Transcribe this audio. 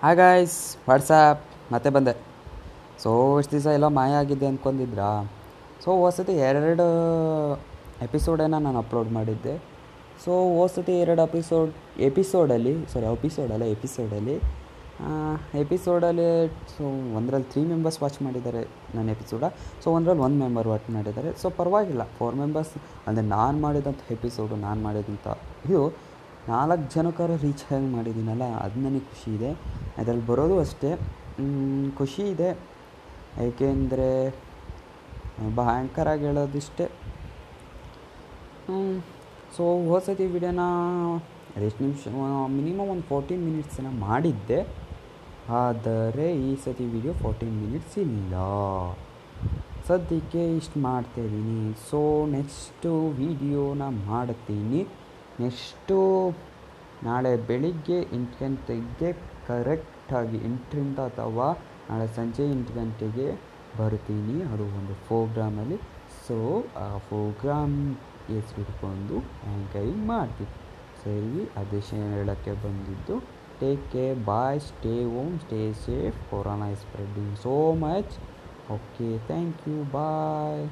Hi guys WhatsApp ಮತ್ತೆ ಬಂದೆ. So ಇಷ್ಟು ದಿವಸ ಎಲ್ಲ ಮಾಯ ಆಗಿದ್ದೆ ಅಂದ್ಕೊಂಡಿದ್ರಾ ಸೊ ಹೊಸತಿ ಎರಡು ಎಪಿಸೋಡನ್ನು ನಾನು ಅಪ್ಲೋಡ್ ಮಾಡಿದ್ದೆ. ಸೊ ಹೊಸತಿ ಎರಡು ಎಪಿಸೋಡ್ ಎಪಿಸೋಡಲ್ಲಿ ಸಾರಿ ಎಪಿಸೋಡಲ್ಲ ಎಪಿಸೋಡಲ್ಲಿ ಎಪಿಸೋಡಲ್ಲಿ ಸೊ ಒಂದರಲ್ಲಿ ತ್ರೀ ಮೆಂಬರ್ಸ್ ವಾಚ್ ಮಾಡಿದ್ದಾರೆ ನನ್ನ ಎಪಿಸೋಡ ಸೊ ಒಂದರಲ್ಲಿ ಒಂದು ಮೆಂಬರ್ ವಾಚ್ ಮಾಡಿದ್ದಾರೆ. ಸೊ ಪರವಾಗಿಲ್ಲ ಫೋರ್ ಮೆಂಬರ್ಸ್ ಅಂದರೆ ನಾನು ಮಾಡಿದಂಥ ಎಪಿಸೋಡು ನಾನು ಮಾಡಿದಂಥ ಇದು ನಾಲ್ಕು ಜನಕ್ಕಾರ ರೀಚ್ ಹೆಂಗೆ ಮಾಡಿದ್ದೀನಲ್ಲ ಅದು ನನಗೆ ಖುಷಿ ಇದೆ. ಅದರಲ್ಲಿ ಬರೋದು ಅಷ್ಟೇ. ಖುಷಿ ಇದೆ. ಏಕೆಂದರೆ ಭಯಂಕರಾಗಿ ಹೇಳೋದಿಷ್ಟೇ. ಸೊ ಹೋದ್ಸತಿ ವಿಡಿಯೋನ ಎಷ್ಟು ನಿಮಿಷ, ಮಿನಿಮಮ್ ಒಂದು ಫೋರ್ಟೀನ್ ಮಿನಿಟ್ಸನ್ನು ಮಾಡಿದ್ದೆ. ಆದರೆ ಈ ಸತಿ ವಿಡಿಯೋ ಫೋರ್ಟೀನ್ ಮಿನಿಟ್ಸ್ ಇಲ್ಲ. ಸದ್ಯಕ್ಕೆ ಇಷ್ಟು ಮಾಡ್ತಾಯಿದ್ದೀನಿ ಸೊ ನೆಕ್ಸ್ಟು ವಿಡಿಯೋನ ಮಾಡ್ತೀನಿ. ನೆಕ್ಸ್ಟು ನಾಳೆ ಬೆಳಿಗ್ಗೆ ಎಂಟು ಗಂಟೆಗೆ ಕರೆಕ್ಟಾಗಿ ಎಂಟರಿಂದ ಅಥವಾ ನಾಳೆ ಸಂಜೆ ಎಂಟು ಗಂಟೆಗೆ ಬರ್ತೀನಿ ಅದು ಒಂದು ಫೋಗ್ರಾಮಲ್ಲಿ ಸೊ ಆ ಫೋಗ್ರಾಮ್ ಹೆಸರಿಟ್ಕೊಂಡು ಆ್ಯಂಕರಿಂಗ್ ಮಾಡ್ತೀನಿ. ಸರಿ ಅದೇ ಹೇಳೋಕ್ಕೆ ಬಂದಿದ್ದು. Take care bye stay home stay safe corona is spreading so much okay thank you bye